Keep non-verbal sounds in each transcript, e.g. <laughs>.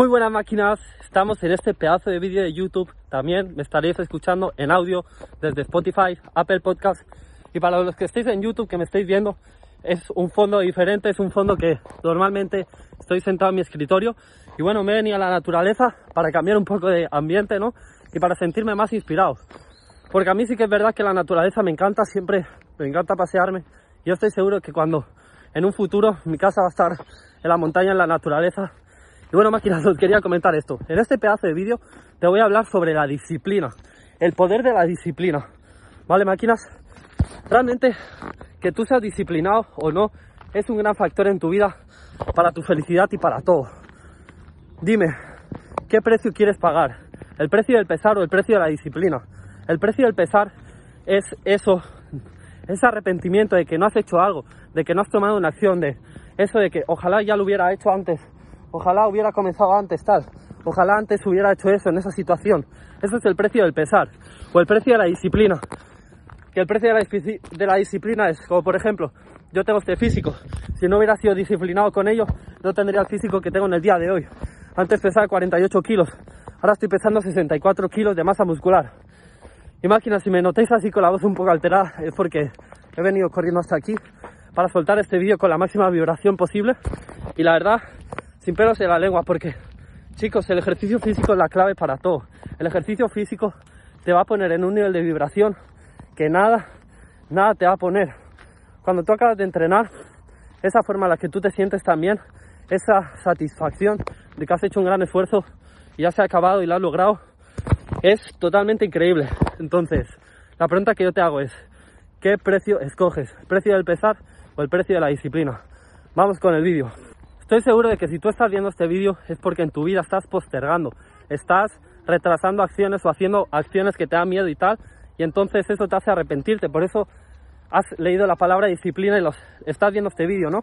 Muy buenas máquinas, estamos en este pedazo de vídeo de YouTube. También me estaréis escuchando en audio desde Spotify, Apple Podcast. Y para los que estéis en YouTube, que me estéis viendo, es un fondo diferente, es un fondo que normalmente estoy sentado en mi escritorio. Y bueno, me he venido a la naturaleza para cambiar un poco de ambiente, ¿no? Y para sentirme más inspirado. Porque a mí sí que es verdad que la naturaleza me encanta, siempre me encanta pasearme. Yo estoy seguro que cuando en un futuro mi casa va a estar en la montaña, en la naturaleza, y bueno, máquinas, os <laughs> quería comentar esto. En este pedazo de vídeo te voy a hablar sobre la disciplina, el poder de la disciplina. ¿Vale, máquinas? Realmente, que tú seas disciplinado o no, es un gran factor en tu vida para tu felicidad y para todo. Dime, ¿qué precio quieres pagar? ¿El precio del pesar o el precio de la disciplina? El precio del pesar es eso, ese arrepentimiento de que no has hecho algo, de que no has tomado una acción, de eso de que ojalá ya lo hubiera hecho antes Ojalá hubiera comenzado antes tal. Ojalá antes hubiera hecho eso en esa situación. Eso es el precio del pesar. O el precio de la disciplina. Que el precio de la, disciplina es, como por ejemplo, yo tengo este físico. Si no hubiera sido disciplinado con ello, no tendría el físico que tengo en el día de hoy. Antes pesaba 48 kilos. Ahora estoy pesando 64 kilos de masa muscular. Imagina, si me notéis así con la voz un poco alterada, es porque he venido corriendo hasta aquí para soltar este vídeo con la máxima vibración posible. Y la verdad sin pelos en la lengua, porque chicos, el ejercicio físico es la clave para todo. El ejercicio físico te va a poner en un nivel de vibración que nada, nada te va a poner. Cuando tú acabas de entrenar, esa forma en la que tú te sientes también, esa satisfacción de que has hecho un gran esfuerzo y ya se ha acabado y lo has logrado, es totalmente increíble. Entonces, la pregunta que yo te hago es, ¿qué precio escoges? ¿El precio del pesar o el precio de la disciplina? Vamos con el vídeo. Estoy seguro de que si tú estás viendo este vídeo es porque en tu vida estás postergando, estás retrasando acciones o haciendo acciones que te dan miedo y tal, y entonces eso te hace arrepentirte. Por eso has leído la palabra disciplina y los, estás viendo este vídeo, ¿no?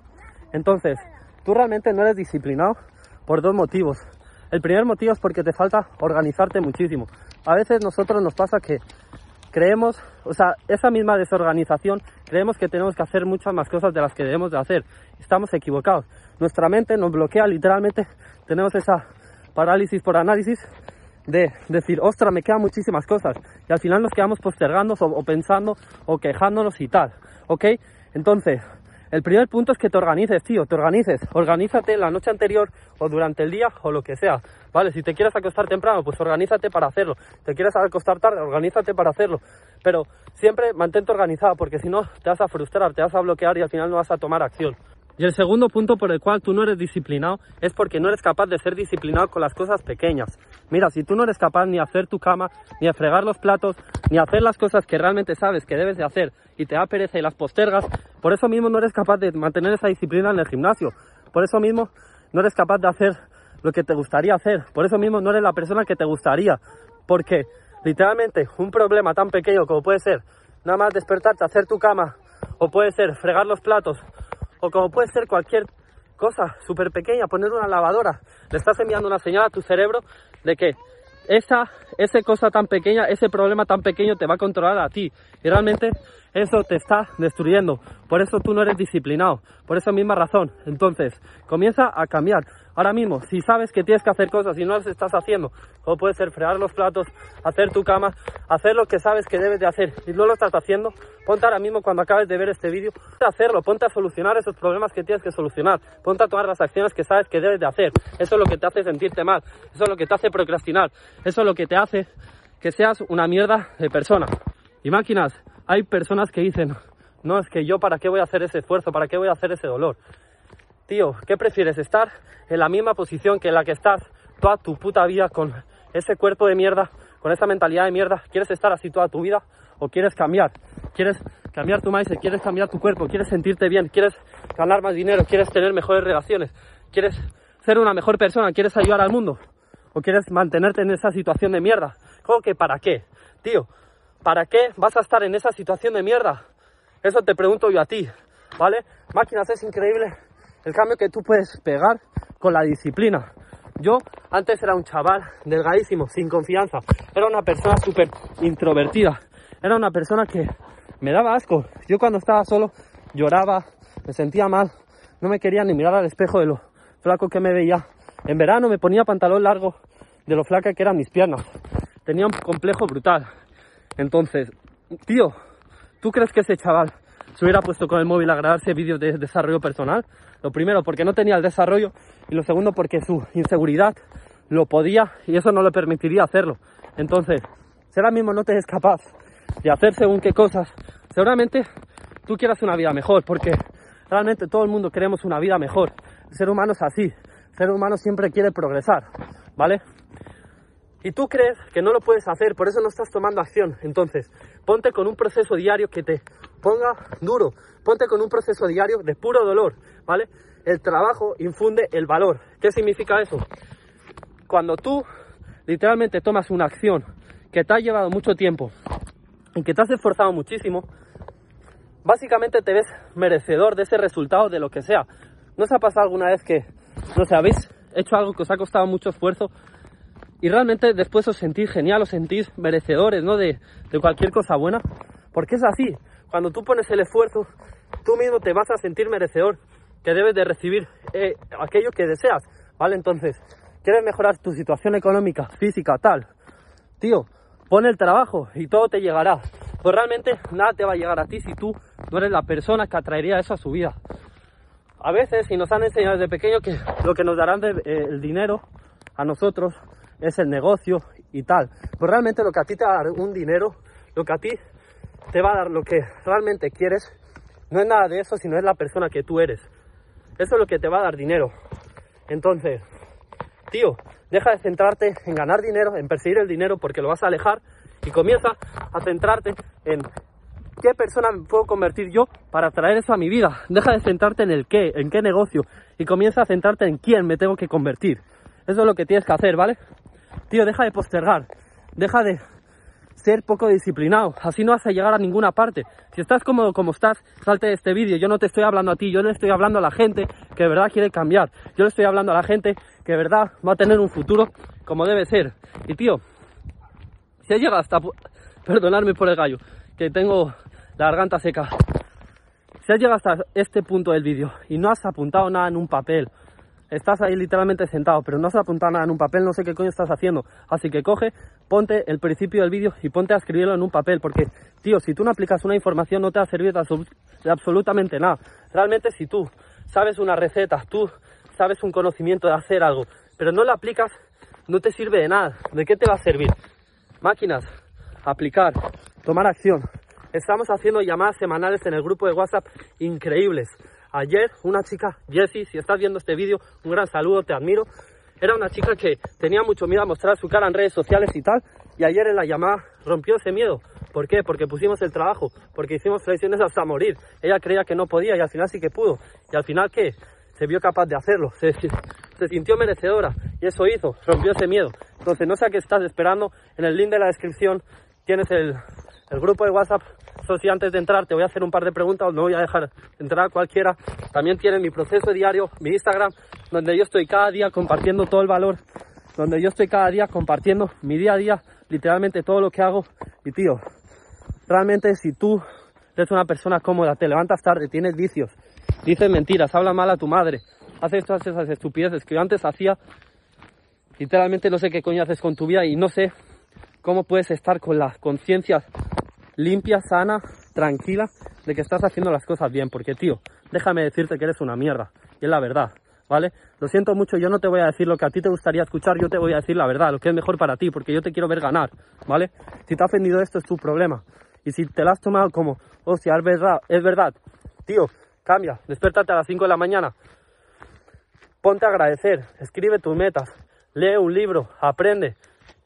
Entonces, tú realmente no eres disciplinado por dos motivos. El primer motivo es porque te falta organizarte muchísimo. A veces nosotros nos pasa que creemos, o sea, esa misma desorganización, creemos que tenemos que hacer muchas más cosas de las que debemos de hacer. Estamos equivocados. Nuestra mente nos bloquea literalmente, tenemos esa parálisis por análisis de decir, ostra, me quedan muchísimas cosas. Y al final nos quedamos postergando o, pensando o quejándonos y tal. ¿Ok? Entonces, el primer punto es que te organices, tío, te organices. Organízate la noche anterior o durante el día o lo que sea. ¿Vale? Si te quieres acostar temprano, pues organízate para hacerlo. Te quieres acostar tarde, organízate para hacerlo. Pero siempre mantente organizado porque si no te vas a frustrar, te vas a bloquear y al final no vas a tomar acción. Y el segundo punto por el cual tú no eres disciplinado es porque no eres capaz de ser disciplinado con las cosas pequeñas. Mira, si tú no eres capaz ni de hacer tu cama, ni de fregar los platos, ni de hacer las cosas que realmente sabes que debes de hacer y te da pereza y las postergas, por eso mismo no eres capaz de mantener esa disciplina en el gimnasio. Por eso mismo no eres capaz de hacer lo que te gustaría hacer. Por eso mismo no eres la persona que te gustaría. Porque literalmente un problema tan pequeño como puede ser nada más despertarte, hacer tu cama, o puede ser fregar los platos, o como puede ser cualquier cosa súper pequeña, poner una lavadora. Le estás enviando una señal a tu cerebro de que esa, esa cosa tan pequeña, ese problema tan pequeño te va a controlar a ti. Y realmente eso te está destruyendo. Por eso tú no eres disciplinado. Por esa misma razón. Entonces, comienza a cambiar. Ahora mismo, si sabes que tienes que hacer cosas y no las estás haciendo, como puede ser fregar los platos, hacer tu cama, hacer lo que sabes que debes de hacer y no lo estás haciendo, ponte ahora mismo cuando acabes de ver este vídeo, ponte a hacerlo, ponte a solucionar esos problemas que tienes que solucionar, ponte a tomar las acciones que sabes que debes de hacer. Eso es lo que te hace sentirte mal, eso es lo que te hace procrastinar, eso es lo que te hace que seas una mierda de persona. Y máquinas, hay personas que dicen, no, es que yo para qué voy a hacer ese esfuerzo, para qué voy a hacer ese dolor. Tío, ¿qué prefieres? ¿Estar en la misma posición que en la que estás toda tu puta vida con ese cuerpo de mierda, con esa mentalidad de mierda? ¿Quieres estar así toda tu vida o quieres cambiar? ¿Quieres cambiar tu mindset? ¿Quieres cambiar tu cuerpo? ¿Quieres sentirte bien? ¿Quieres ganar más dinero? ¿Quieres tener mejores relaciones? ¿Quieres ser una mejor persona? ¿Quieres ayudar al mundo? ¿O quieres mantenerte en esa situación de mierda? ¿Cómo que para qué? Tío, ¿para qué vas a estar en esa situación de mierda? Eso te pregunto yo a ti, ¿vale? Máquinas, es increíble el cambio que tú puedes pegar con la disciplina. Yo antes era un chaval delgadísimo, sin confianza. Era una persona súper introvertida. Era una persona que me daba asco. Yo cuando estaba solo lloraba, me sentía mal. No me quería ni mirar al espejo de lo flaco que me veía. En verano me ponía pantalón largo de lo flaca que eran mis piernas. Tenía un complejo brutal. Entonces, tío, ¿tú crees que ese chaval se hubiera puesto con el móvil a grabarse vídeos de desarrollo personal? Lo primero, porque no tenía el desarrollo y lo segundo, porque su inseguridad lo podía y eso no le permitiría hacerlo. Entonces, si ahora mismo no te es capaz de hacer según qué cosas, seguramente tú quieras una vida mejor, porque realmente todo el mundo queremos una vida mejor. El ser humano es así, el ser humano siempre quiere progresar, ¿vale? Y tú crees que no lo puedes hacer, por eso no estás tomando acción. Entonces, ponte con un proceso diario que te ponga duro, ponte con un proceso diario de puro dolor, ¿vale? El trabajo infunde el valor. ¿Qué significa eso? Cuando tú literalmente tomas una acción que te ha llevado mucho tiempo y que te has esforzado muchísimo, básicamente te ves merecedor de ese resultado de lo que sea. ¿No os ha pasado alguna vez que, no sé, habéis hecho algo que os ha costado mucho esfuerzo y realmente después os sentís genial, os sentís merecedores, ¿no? De, de cualquier cosa buena? Porque es así. Cuando tú pones el esfuerzo, tú mismo te vas a sentir merecedor, que debes de recibir eh, aquello que deseas, ¿vale? Entonces, ¿quieres mejorar tu situación económica, física, tal? Tío, pon el trabajo y todo te llegará. Pues realmente nada te va a llegar a ti si tú no eres la persona que atraería eso a su vida. A veces, y nos han enseñado desde pequeño que lo que nos darán eh, el dinero a nosotros es el negocio y tal. Pues realmente lo que a ti te va a dar un dinero, lo que a ti te va a dar lo que realmente quieres, no es nada de eso, sino es la persona que tú eres. Eso es lo que te va a dar dinero. Entonces, tío, deja de centrarte en ganar dinero, en perseguir el dinero porque lo vas a alejar y comienza a centrarte en qué persona me puedo convertir yo para traer eso a mi vida. Deja de centrarte en el qué, en qué negocio y comienza a centrarte en quién me tengo que convertir. Eso es lo que tienes que hacer, ¿vale? Tío, deja de postergar, deja de ser poco disciplinado, así no vas a llegar a ninguna parte. Si estás cómodo como estás, salte de este vídeo. Yo no te estoy hablando a ti, yo le estoy hablando a la gente que de verdad quiere cambiar. Yo le estoy hablando a la gente que de verdad va a tener un futuro como debe ser. Y tío, si has llegado hasta... Perdonadme por el gallo, que tengo la garganta seca. Si has llegado hasta este punto del vídeo y no has apuntado nada en un papel, estás ahí literalmente sentado, pero no has apuntado nada en un papel, no sé qué coño estás haciendo. Así que coge, ponte el principio del vídeo y ponte a escribirlo en un papel, porque, tío, si tú no aplicas una información no te va a servir de, absol- de absolutamente nada. Realmente si tú sabes una receta, tú sabes un conocimiento de hacer algo, pero no lo aplicas, no te sirve de nada. ¿De qué te va a servir? Máquinas, aplicar, tomar acción. Estamos haciendo llamadas semanales en el grupo de WhatsApp increíbles. Ayer una chica, Jessie, si estás viendo este vídeo, un gran saludo, te admiro. Era una chica que tenía mucho miedo a mostrar su cara en redes sociales y tal. Y ayer en la llamada rompió ese miedo. ¿Por qué? Porque pusimos el trabajo, porque hicimos flexiones hasta morir. Ella creía que no podía y al final sí que pudo. Y al final, ¿qué? Se vio capaz de hacerlo. Se, sintió merecedora y eso hizo, rompió ese miedo. Entonces, no sé a qué estás esperando. En el link de la descripción tienes el grupo de WhatsApp. Sí, antes de entrar te voy a hacer un par de preguntas, no voy a dejar entrar a cualquiera. También tienes mi proceso diario, mi Instagram, donde yo estoy cada día compartiendo todo el valor, donde yo estoy cada día compartiendo mi día a día, literalmente todo lo que hago. Y tío, realmente si tú eres una persona cómoda, te levantas tarde, tienes vicios, dices mentiras, hablas mal a tu madre, haces todas esas estupideces que yo antes hacía, literalmente no sé qué coño haces con tu vida y no sé cómo puedes estar con la conciencia limpia, sana, tranquila de que estás haciendo las cosas bien, porque tío, déjame decirte que eres una mierda, y es la verdad, ¿vale? Lo siento mucho, yo no te voy a decir lo que a ti te gustaría escuchar, yo te voy a decir la verdad, lo que es mejor para ti, porque yo te quiero ver ganar, ¿vale? Si te ha ofendido esto es tu problema, y si te lo has tomado como, hostia, es verdad, es verdad, tío, cambia, despiértate a las 5 de la mañana, ponte a agradecer, escribe tus metas, lee un libro, aprende,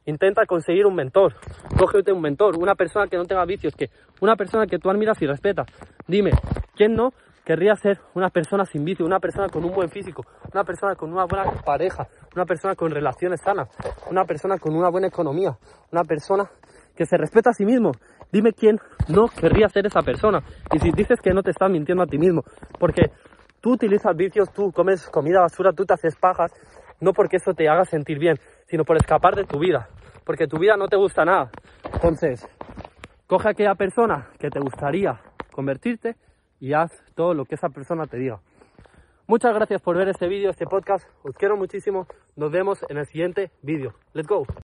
intenta conseguir un mentor, cógete un mentor, una persona que no tenga vicios, que una persona que tú admiras y respetas. Dime, ¿quién no querría ser una persona sin vicio, una persona con un buen físico, una persona con una buena pareja, una persona con relaciones sanas, una persona con una buena economía, una persona que se respeta a sí mismo? Dime quién no querría ser esa persona. Y si dices que no te estás mintiendo a ti mismo, porque tú utilizas vicios, tú comes comida basura, tú te haces pajas, no porque eso te haga sentir bien, sino por escapar de tu vida, porque tu vida no te gusta nada. Entonces, coge a aquella persona que te gustaría convertirte y haz todo lo que esa persona te diga. Muchas gracias por ver este vídeo, este podcast. Os quiero muchísimo. Nos vemos en el siguiente vídeo. Let's go.